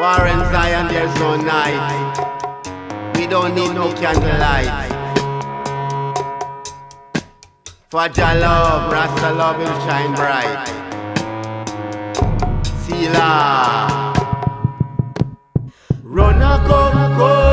War in Zion, there's no night. We don't need no candlelight. For Jah love, Rasta love will shine bright. Selah. Run a come, come.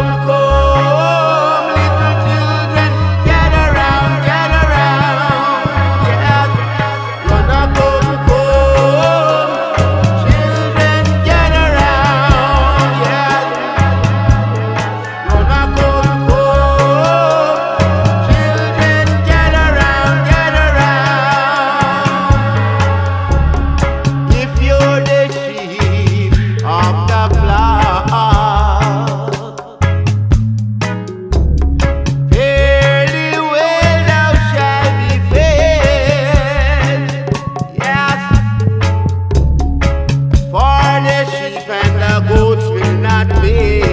Come. Not me.